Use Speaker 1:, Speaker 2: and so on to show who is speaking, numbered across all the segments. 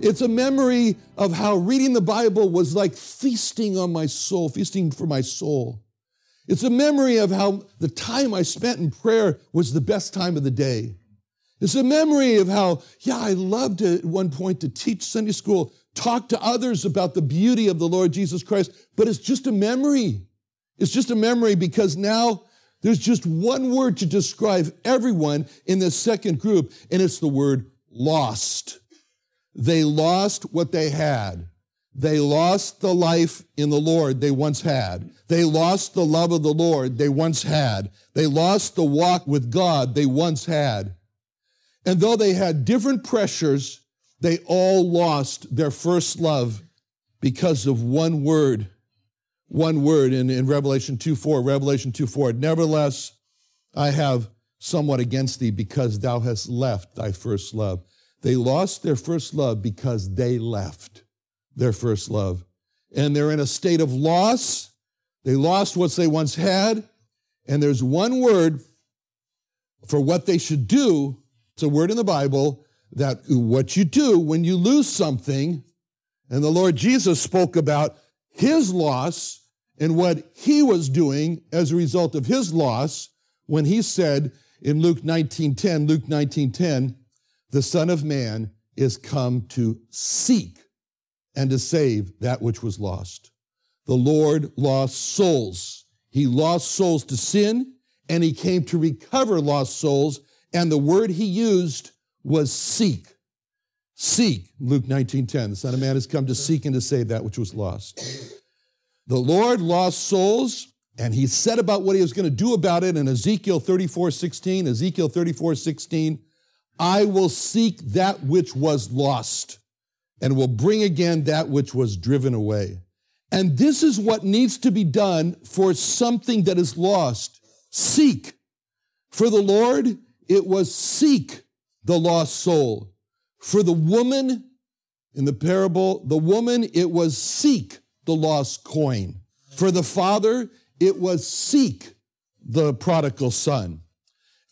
Speaker 1: It's a memory of how reading the Bible was like feasting on my soul, feasting for my soul. It's a memory of how the time I spent in prayer was the best time of the day. It's a memory of how, yeah, I loved at one point to teach Sunday school, talk to others about the beauty of the Lord Jesus Christ, but it's just a memory. It's just a memory because now there's just one word to describe everyone in this second group, and it's the word lost. They lost what they had. They lost the life in the Lord they once had. They lost the love of the Lord they once had. They lost the walk with God they once had. And though they had different pressures, they all lost their first love because of one word. One word in, in Revelation 2 4, Revelation 2 4. Nevertheless, I have somewhat against thee because thou hast left thy first love. They lost their first love because they left their first love. And they're in a state of loss. They lost what they once had. And there's one word for what they should do. It's a word in the Bible that what you do when you lose something, and the Lord Jesus spoke about his loss and what he was doing as a result of his loss when he said in Luke 19:10, Luke 19:10, the Son of Man is come to seek and to save that which was lost. The Lord lost souls. He lost souls to sin, and he came to recover lost souls, and the word he used was seek. Seek, Luke 19:10. The Son of Man has come to seek and to save that which was lost. The Lord lost souls, and he said about what he was going to do about it in Ezekiel 34, 16. Ezekiel 34, 16. I will seek that which was lost and will bring again that which was driven away. And this is what needs to be done for something that is lost. Seek. For the Lord, it was seek the lost soul. For the woman in the parable, the woman, it was seek the lost coin. For the father, it was seek the prodigal son.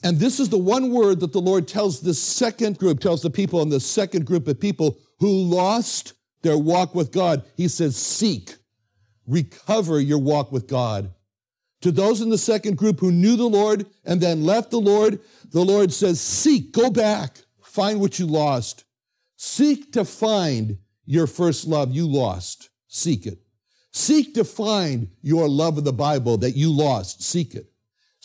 Speaker 1: And this is the one word that the Lord tells this second group, tells the people in the second group of people who lost their walk with God. He says, seek, recover your walk with God. To those in the second group who knew the Lord and then left the Lord, the Lord says, seek, go back, find what you lost. Seek to find your first love you lost. Seek it. Seek to find your love of the Bible that you lost. Seek it.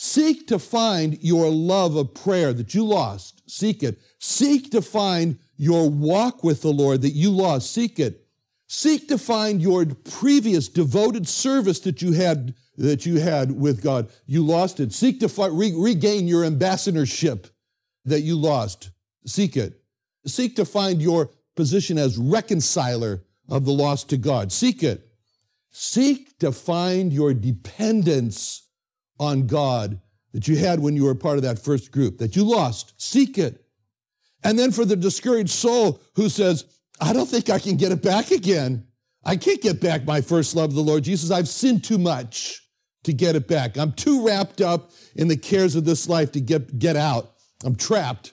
Speaker 1: Seek to find your love of prayer that you lost. Seek it. Seek to find your walk with the Lord that you lost. Seek it. Seek to find your previous devoted service that you had that you had with God. You lost it. Seek to re- regain your ambassadorship that you lost. Seek it. Seek to find your position as reconciler of the lost to God. Seek it. Seek to find your dependence on God that you had when you were part of that first group, that you lost. Seek it. And then for the discouraged soul who says, I don't think I can get it back again. I can't get back my first love of the Lord Jesus. I've sinned too much to get it back. I'm too wrapped up in the cares of this life to get, get out. I'm trapped.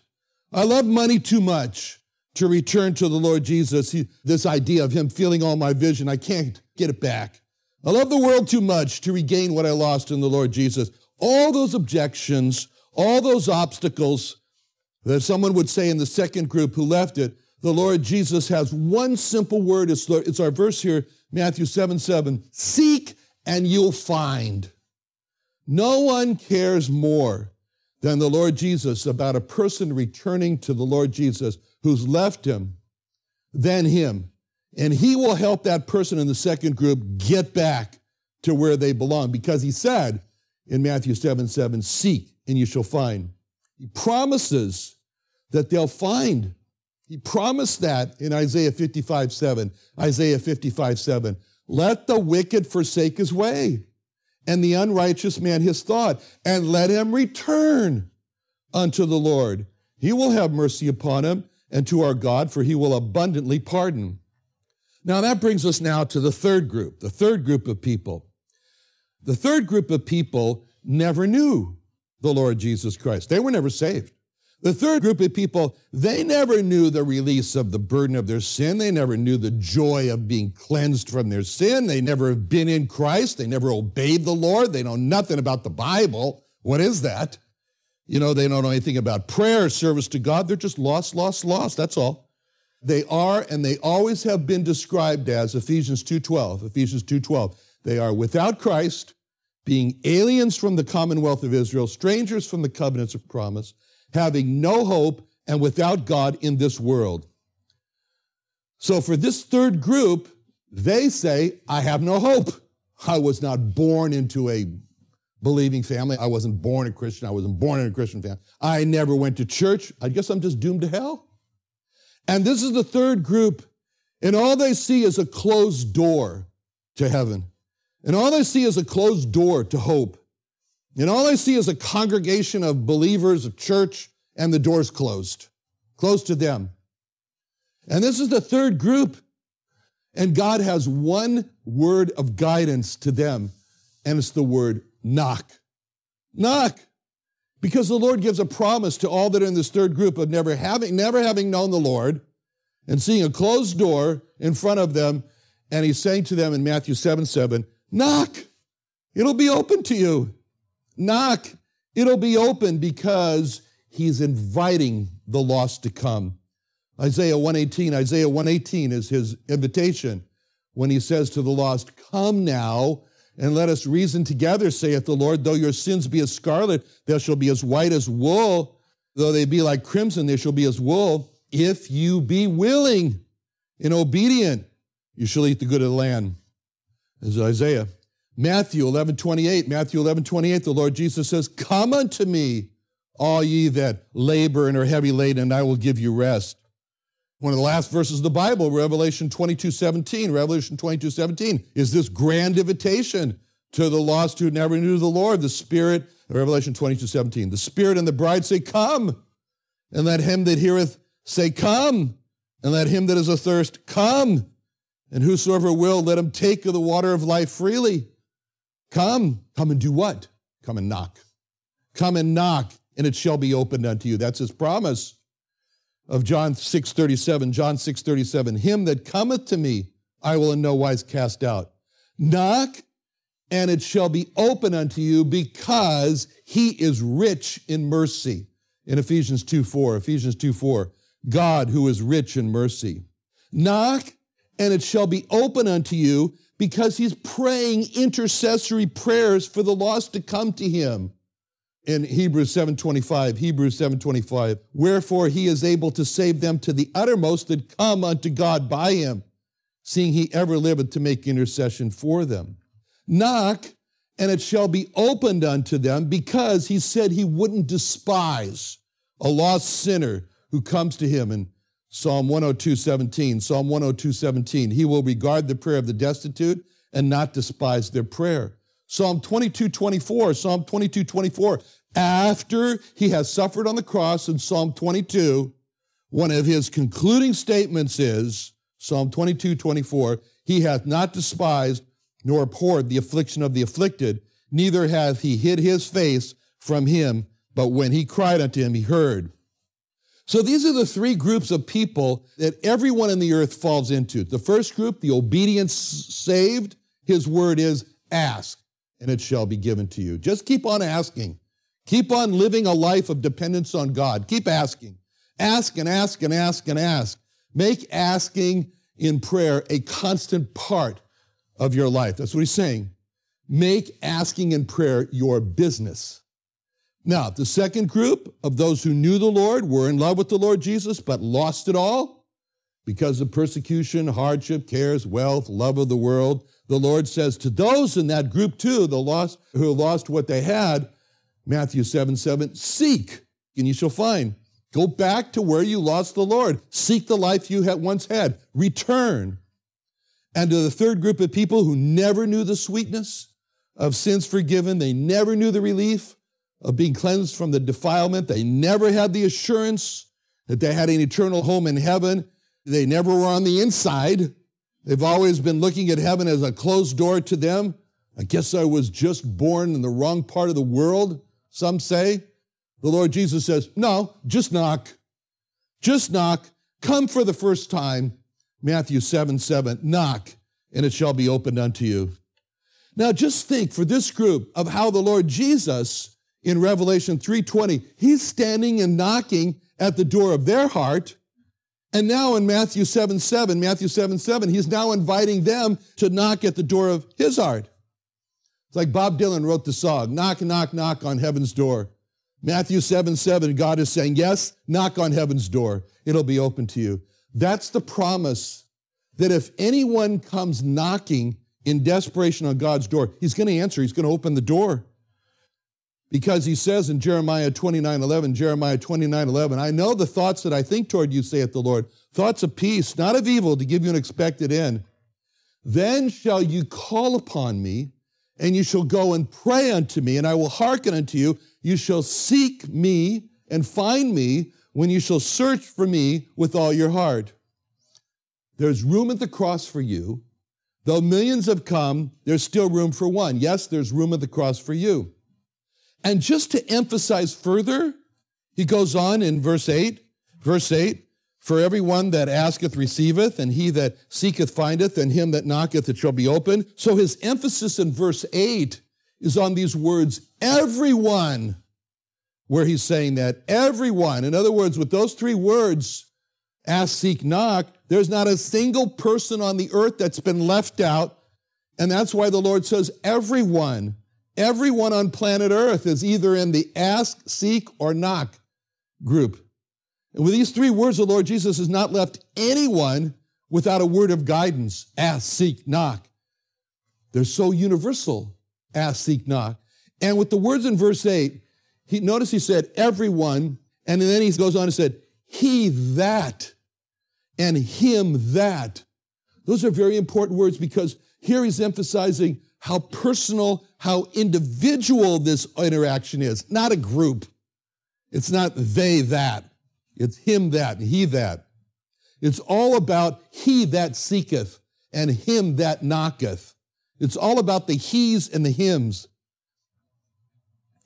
Speaker 1: I love money too much to return to the Lord Jesus. He, this idea of Him feeling all my vision, I can't get it back. I love the world too much to regain what I lost in the Lord Jesus. All those objections, all those obstacles that someone would say in the second group who left it, the Lord Jesus has one simple word. It's, our verse here Matthew 7 7, seek and you'll find. No one cares more than the Lord Jesus about a person returning to the Lord Jesus who's left him than him. And he will help that person in the second group get back to where they belong because he said in Matthew 7 7, seek and you shall find. He promises that they'll find. He promised that in Isaiah 55 7. Isaiah 55 7. Let the wicked forsake his way and the unrighteous man his thought, and let him return unto the Lord. He will have mercy upon him and to our God, for he will abundantly pardon. Now that brings us now to the third group, the third group of people. The third group of people never knew the Lord Jesus Christ. They were never saved. The third group of people, they never knew the release of the burden of their sin. They never knew the joy of being cleansed from their sin. They never have been in Christ. They never obeyed the Lord. They know nothing about the Bible. What is that? You know, they don't know anything about prayer, service to God. They're just lost, lost, lost. That's all. They are and they always have been described as Ephesians 2:12. Ephesians 2:12. They are without Christ, being aliens from the commonwealth of Israel, strangers from the covenants of promise, having no hope and without God in this world. So for this third group, they say, I have no hope. I was not born into a believing family. I wasn't born a Christian. I wasn't born in a Christian family. I never went to church. I guess I'm just doomed to hell. And this is the third group, and all they see is a closed door to heaven. And all they see is a closed door to hope. And all they see is a congregation of believers, a church, and the door's closed, closed to them. And this is the third group. And God has one word of guidance to them, and it's the word knock. Knock. Because the Lord gives a promise to all that are in this third group of never having, never having known the Lord and seeing a closed door in front of them. And he's saying to them in Matthew 7 7, knock. It'll be open to you. Knock, it'll be open because he's inviting the lost to come. Isaiah 118, Isaiah 118 is his invitation when he says to the lost, Come now and let us reason together, saith the Lord. Though your sins be as scarlet, they shall be as white as wool. Though they be like crimson, they shall be as wool. If you be willing and obedient, you shall eat the good of the land. Is Isaiah. Matthew 11, 28, Matthew 11, 28, the Lord Jesus says, Come unto me, all ye that labor and are heavy laden, and I will give you rest. One of the last verses of the Bible, Revelation 22, 17, Revelation 22, 17, is this grand invitation to the lost who never knew the Lord. The Spirit, Revelation 22, 17, the Spirit and the bride say, Come, and let him that heareth say, Come, and let him that is athirst come, and whosoever will, let him take of the water of life freely. Come, come and do what? Come and knock. Come and knock, and it shall be opened unto you. That's his promise of John 6:37. John 6:37. Him that cometh to me, I will in no wise cast out. Knock, and it shall be open unto you because he is rich in mercy. In Ephesians 2:4, Ephesians 2:4, God who is rich in mercy. Knock, and it shall be open unto you because he's praying intercessory prayers for the lost to come to him. In Hebrews 7:25, Hebrews 7:25, wherefore he is able to save them to the uttermost that come unto God by him, seeing he ever liveth to make intercession for them. Knock, and it shall be opened unto them, because he said he wouldn't despise a lost sinner who comes to him and Psalm 102, 17. Psalm 102, 17. He will regard the prayer of the destitute and not despise their prayer. Psalm 22, 24. Psalm 22, 24. After he has suffered on the cross in Psalm 22, one of his concluding statements is Psalm 22, 24. He hath not despised nor abhorred the affliction of the afflicted, neither hath he hid his face from him, but when he cried unto him, he heard. So these are the three groups of people that everyone in the earth falls into. The first group, the obedience saved, his word is ask and it shall be given to you. Just keep on asking. Keep on living a life of dependence on God. Keep asking. Ask and ask and ask and ask. Make asking in prayer a constant part of your life. That's what he's saying. Make asking in prayer your business. Now, the second group of those who knew the Lord, were in love with the Lord Jesus, but lost it all because of persecution, hardship, cares, wealth, love of the world. The Lord says to those in that group too, the lost who lost what they had, Matthew 7 7, seek and you shall find. Go back to where you lost the Lord. Seek the life you had once had. Return. And to the third group of people who never knew the sweetness of sins forgiven, they never knew the relief of being cleansed from the defilement. They never had the assurance that they had an eternal home in heaven. They never were on the inside. They've always been looking at heaven as a closed door to them. I guess I was just born in the wrong part of the world, some say. The Lord Jesus says, No, just knock. Just knock. Come for the first time. Matthew 7 7, knock, and it shall be opened unto you. Now just think for this group of how the Lord Jesus in Revelation 3:20, he's standing and knocking at the door of their heart. And now in Matthew 7 7, Matthew 7 7, he's now inviting them to knock at the door of his heart. It's like Bob Dylan wrote the song, Knock, Knock, Knock on Heaven's Door. Matthew 7 7, God is saying, Yes, knock on heaven's door. It'll be open to you. That's the promise that if anyone comes knocking in desperation on God's door, he's going to answer, he's going to open the door. Because he says in Jeremiah 29 11, Jeremiah 29 11, I know the thoughts that I think toward you, saith the Lord, thoughts of peace, not of evil, to give you an expected end. Then shall you call upon me, and you shall go and pray unto me, and I will hearken unto you. You shall seek me and find me when you shall search for me with all your heart. There's room at the cross for you. Though millions have come, there's still room for one. Yes, there's room at the cross for you. And just to emphasize further, he goes on in verse 8, verse 8, for everyone that asketh receiveth, and he that seeketh findeth, and him that knocketh it shall be open. So his emphasis in verse 8 is on these words, everyone, where he's saying that everyone. In other words, with those three words, ask, seek, knock, there's not a single person on the earth that's been left out. And that's why the Lord says, everyone. Everyone on planet Earth is either in the ask, seek, or knock group. And with these three words, the Lord Jesus has not left anyone without a word of guidance ask, seek, knock. They're so universal ask, seek, knock. And with the words in verse 8, he notice he said everyone, and then he goes on and said, he that and him that. Those are very important words because here he's emphasizing how personal, how individual this interaction is, not a group. It's not they that. It's him that, he that. It's all about he that seeketh and him that knocketh. It's all about the he's and the hims.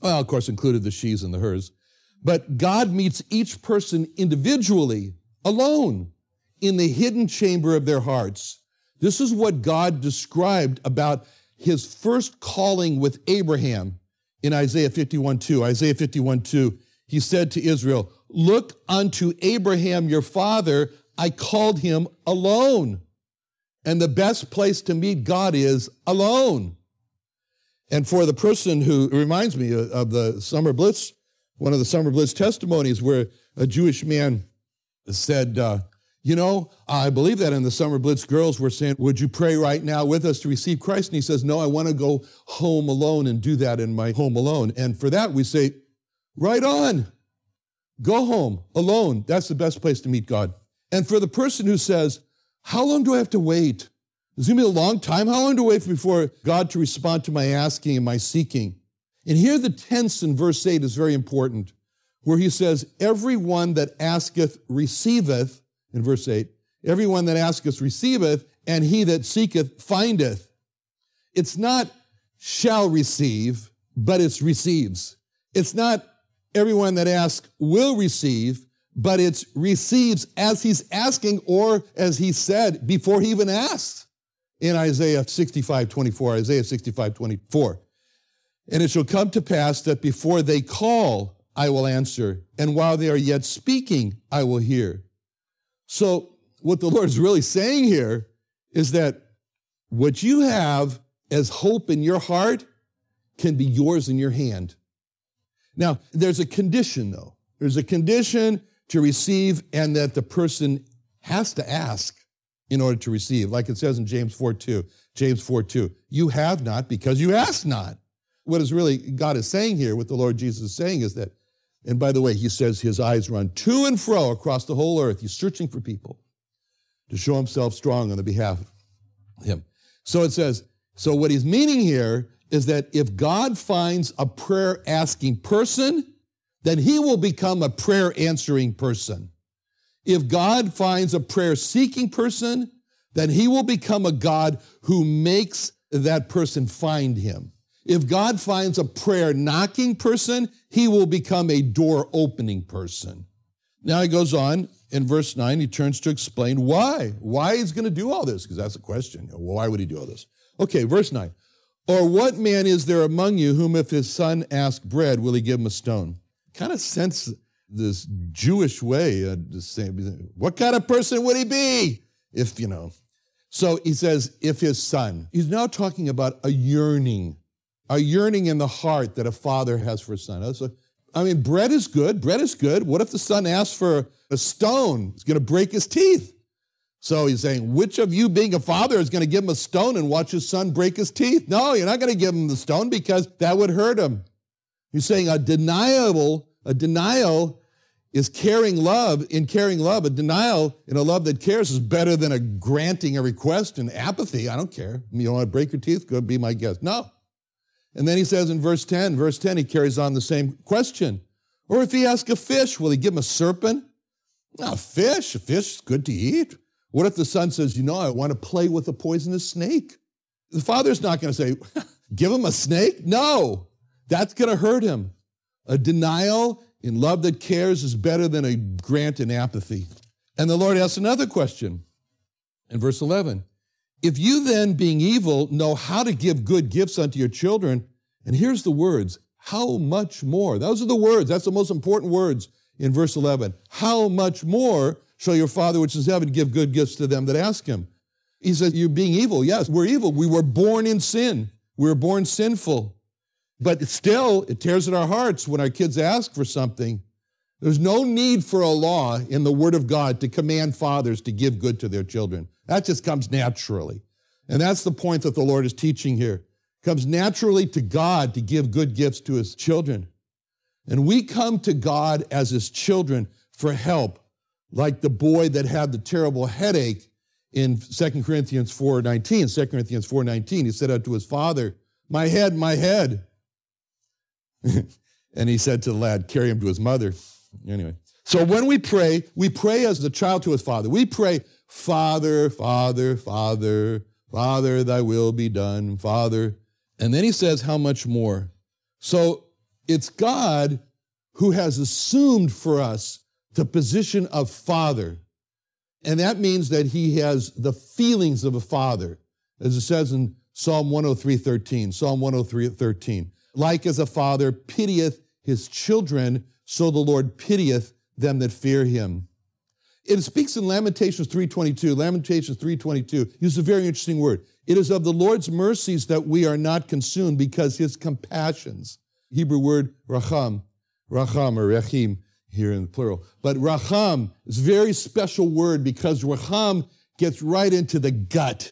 Speaker 1: Well, of course, included the she's and the hers. But God meets each person individually, alone, in the hidden chamber of their hearts. This is what God described about his first calling with Abraham in Isaiah 51 2. Isaiah 51 2, he said to Israel, Look unto Abraham your father, I called him alone. And the best place to meet God is alone. And for the person who reminds me of the Summer Blitz, one of the Summer Blitz testimonies where a Jewish man said, uh, you know, I believe that in the Summer Blitz girls were saying, Would you pray right now with us to receive Christ? And he says, No, I want to go home alone and do that in my home alone. And for that, we say, Right on. Go home alone. That's the best place to meet God. And for the person who says, How long do I have to wait? It's going to be a long time. How long do I wait before God to respond to my asking and my seeking? And here the tense in verse 8 is very important, where he says, Everyone that asketh receiveth in verse 8. Everyone that asketh receiveth, and he that seeketh findeth. It's not shall receive, but it's receives. It's not everyone that asks will receive, but it's receives as he's asking or as he said before he even asked in Isaiah 65, 24, Isaiah 65, 24. And it shall come to pass that before they call, I will answer, and while they are yet speaking, I will hear. So, what the Lord is really saying here is that what you have as hope in your heart can be yours in your hand. Now, there's a condition though. There's a condition to receive and that the person has to ask in order to receive. Like it says in James 4 2. James 4 2. You have not because you ask not. What is really God is saying here, what the Lord Jesus is saying is that, and by the way, he says his eyes run to and fro across the whole earth. He's searching for people to show himself strong on the behalf of him. So it says, so what he's meaning here is that if God finds a prayer asking person, then he will become a prayer answering person. If God finds a prayer seeking person, then he will become a God who makes that person find him. If God finds a prayer knocking person, he will become a door opening person. Now he goes on in verse 9, he turns to explain why. Why he's going to do all this, because that's the question. Why would he do all this? Okay, verse 9. Or what man is there among you whom if his son ask bread, will he give him a stone? Kind of sense this Jewish way, uh, saying, what kind of person would he be if, you know? So he says, if his son, he's now talking about a yearning, a yearning in the heart that a father has for a son. So, I mean, bread is good. Bread is good. What if the son asks for a stone? It's going to break his teeth. So he's saying, which of you being a father is going to give him a stone and watch his son break his teeth? No, you're not going to give him the stone because that would hurt him. He's saying a deniable, a denial is caring love. In caring love, a denial in a love that cares is better than a granting a request and apathy. I don't care. You want to break your teeth? Go be my guest. No. And then he says in verse 10, verse 10, he carries on the same question. Or if he asks a fish, will he give him a serpent? A fish, a fish is good to eat. What if the son says, You know, I want to play with a poisonous snake? The father's not going to say, Give him a snake? No, that's going to hurt him. A denial in love that cares is better than a grant in apathy. And the Lord asks another question in verse 11 If you then, being evil, know how to give good gifts unto your children, and here's the words, how much more? Those are the words, that's the most important words in verse 11. How much more shall your Father which is heaven give good gifts to them that ask him? He says, You're being evil. Yes, we're evil. We were born in sin. We were born sinful. But still, it tears at our hearts when our kids ask for something. There's no need for a law in the Word of God to command fathers to give good to their children. That just comes naturally. And that's the point that the Lord is teaching here. It comes naturally to God to give good gifts to his children. And we come to God as his children for help like the boy that had the terrible headache in 2 Corinthians 4.19. 2 Corinthians 4.19, he said unto his father, my head, my head. and he said to the lad, carry him to his mother. Anyway, so when we pray, we pray as the child to his father. We pray, Father, Father, Father, Father, thy will be done, Father. And then he says, how much more? So it's God who has assumed for us the position of father. And that means that he has the feelings of a father, as it says in Psalm 103 13. Psalm 103 13. Like as a father pitieth his children, so the Lord pitieth them that fear him. It speaks in Lamentations 3:22. Lamentations 3:22 uses a very interesting word. It is of the Lord's mercies that we are not consumed because his compassions. Hebrew word racham, racham or rechim here in the plural. But racham is a very special word because racham gets right into the gut.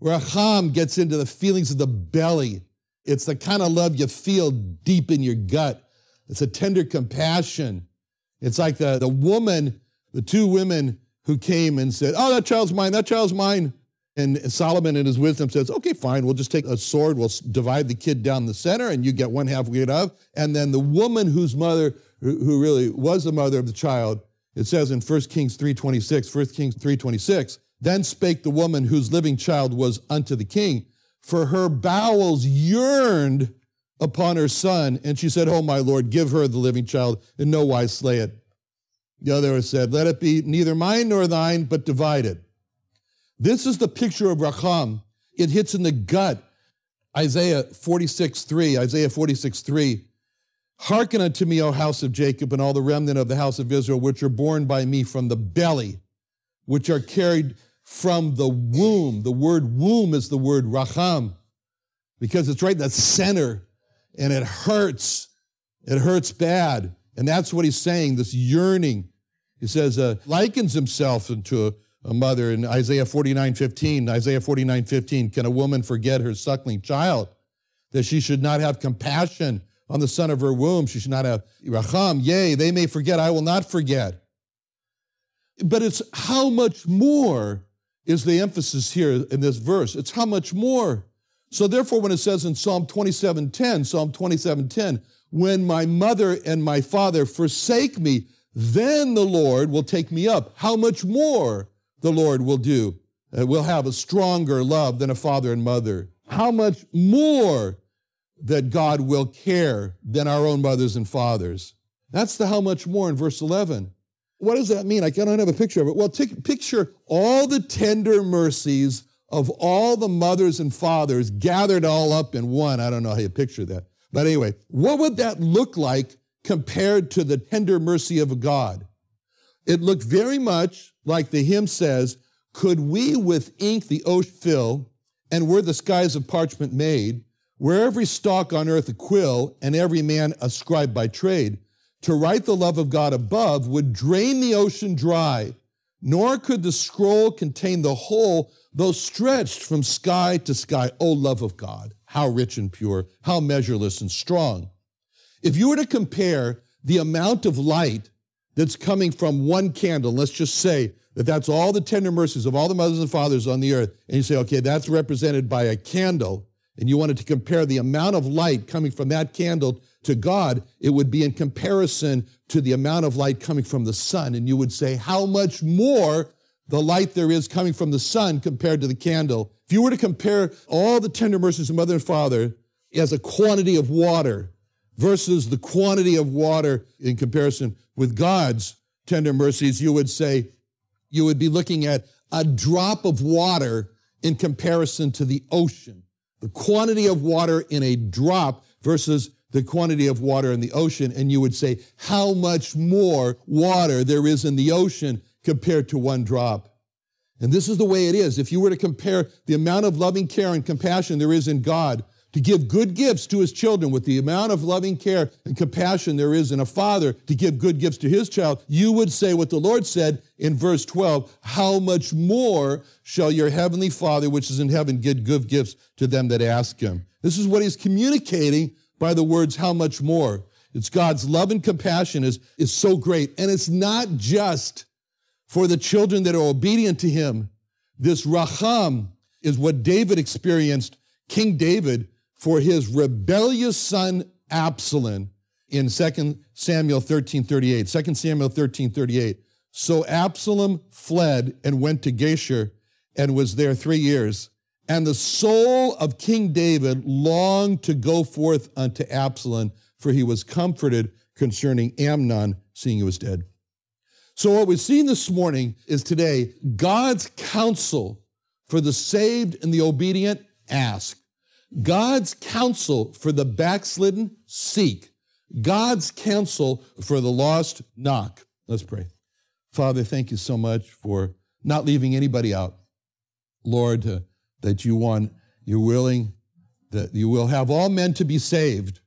Speaker 1: Racham gets into the feelings of the belly. It's the kind of love you feel deep in your gut. It's a tender compassion. It's like the, the woman, the two women who came and said, Oh, that child's mine, that child's mine. And Solomon in his wisdom says, okay, fine, we'll just take a sword, we'll divide the kid down the center, and you get one half, we get of. And then the woman whose mother who really was the mother of the child, it says in 1 Kings 3.26, 1 Kings 3.26, then spake the woman whose living child was unto the king, for her bowels yearned upon her son. And she said, Oh, my Lord, give her the living child, and no wise slay it. The other said, Let it be neither mine nor thine, but divided. This is the picture of Racham. It hits in the gut. Isaiah 46, 3, Isaiah 46, 3. Hearken unto me, O house of Jacob, and all the remnant of the house of Israel, which are born by me from the belly, which are carried from the womb. The word womb is the word racham because it's right in the center and it hurts. It hurts bad. And that's what he's saying, this yearning. He says, uh, likens himself into a, a mother in Isaiah 49 15. Isaiah 49 15, can a woman forget her suckling child? That she should not have compassion on the son of her womb. She should not have racham. Yea, they may forget, I will not forget. But it's how much more is the emphasis here in this verse. It's how much more. So therefore, when it says in Psalm 27:10, Psalm 27:10, when my mother and my father forsake me, then the Lord will take me up. How much more the Lord will do? Uh, we'll have a stronger love than a father and mother. How much more that God will care than our own mothers and fathers. That's the how much more in verse 11. What does that mean? I don't have a picture of it. Well, t- picture all the tender mercies of all the mothers and fathers gathered all up in one. I don't know how you picture that. But anyway, what would that look like compared to the tender mercy of God? It looked very much like the hymn says, Could we with ink the ocean fill, and were the skies of parchment made, were every stalk on earth a quill, and every man a scribe by trade, to write the love of God above would drain the ocean dry, nor could the scroll contain the whole, though stretched from sky to sky. O love of God, how rich and pure, how measureless and strong. If you were to compare the amount of light that's coming from one candle, let's just say that that's all the tender mercies of all the mothers and fathers on the earth, and you say, okay, that's represented by a candle, and you wanted to compare the amount of light coming from that candle to God, it would be in comparison to the amount of light coming from the sun. And you would say, how much more the light there is coming from the sun compared to the candle. If you were to compare all the tender mercies of mother and father as a quantity of water versus the quantity of water in comparison with God's tender mercies, you would say, you would be looking at a drop of water in comparison to the ocean the quantity of water in a drop versus the quantity of water in the ocean, and you would say how much more water there is in the ocean compared to one drop. And this is the way it is. If you were to compare the amount of loving care and compassion there is in God to give good gifts to his children with the amount of loving care and compassion there is in a father to give good gifts to his child, you would say what the Lord said in verse 12 How much more shall your heavenly Father, which is in heaven, give good gifts to them that ask him? This is what he's communicating by the words, How much more? It's God's love and compassion is, is so great. And it's not just for the children that are obedient to him. This racham is what David experienced, King David, for his rebellious son Absalom in 2 Samuel 13 38. 2 Samuel 13 38. So Absalom fled and went to Geshur and was there three years. And the soul of King David longed to go forth unto Absalom, for he was comforted concerning Amnon, seeing he was dead. So, what we've seen this morning is today God's counsel for the saved and the obedient ask. God's counsel for the backslidden, seek. God's counsel for the lost, knock. Let's pray. Father, thank you so much for not leaving anybody out. Lord, uh, that you want, you're willing, that you will have all men to be saved,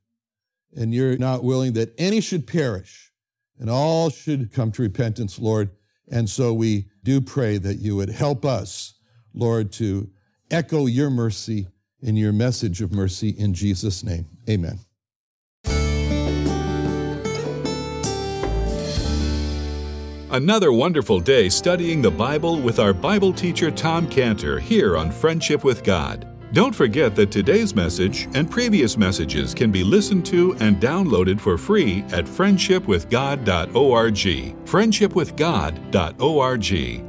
Speaker 1: and you're not willing that any should perish, and all should come to repentance, Lord. And so we do pray that you would help us, Lord, to echo your mercy in your message of mercy in Jesus' name. Amen.
Speaker 2: Another wonderful day studying the Bible with our Bible teacher Tom Cantor here on Friendship with God. Don't forget that today's message and previous messages can be listened to and downloaded for free at friendshipwithgod.org. Friendshipwithgod.org.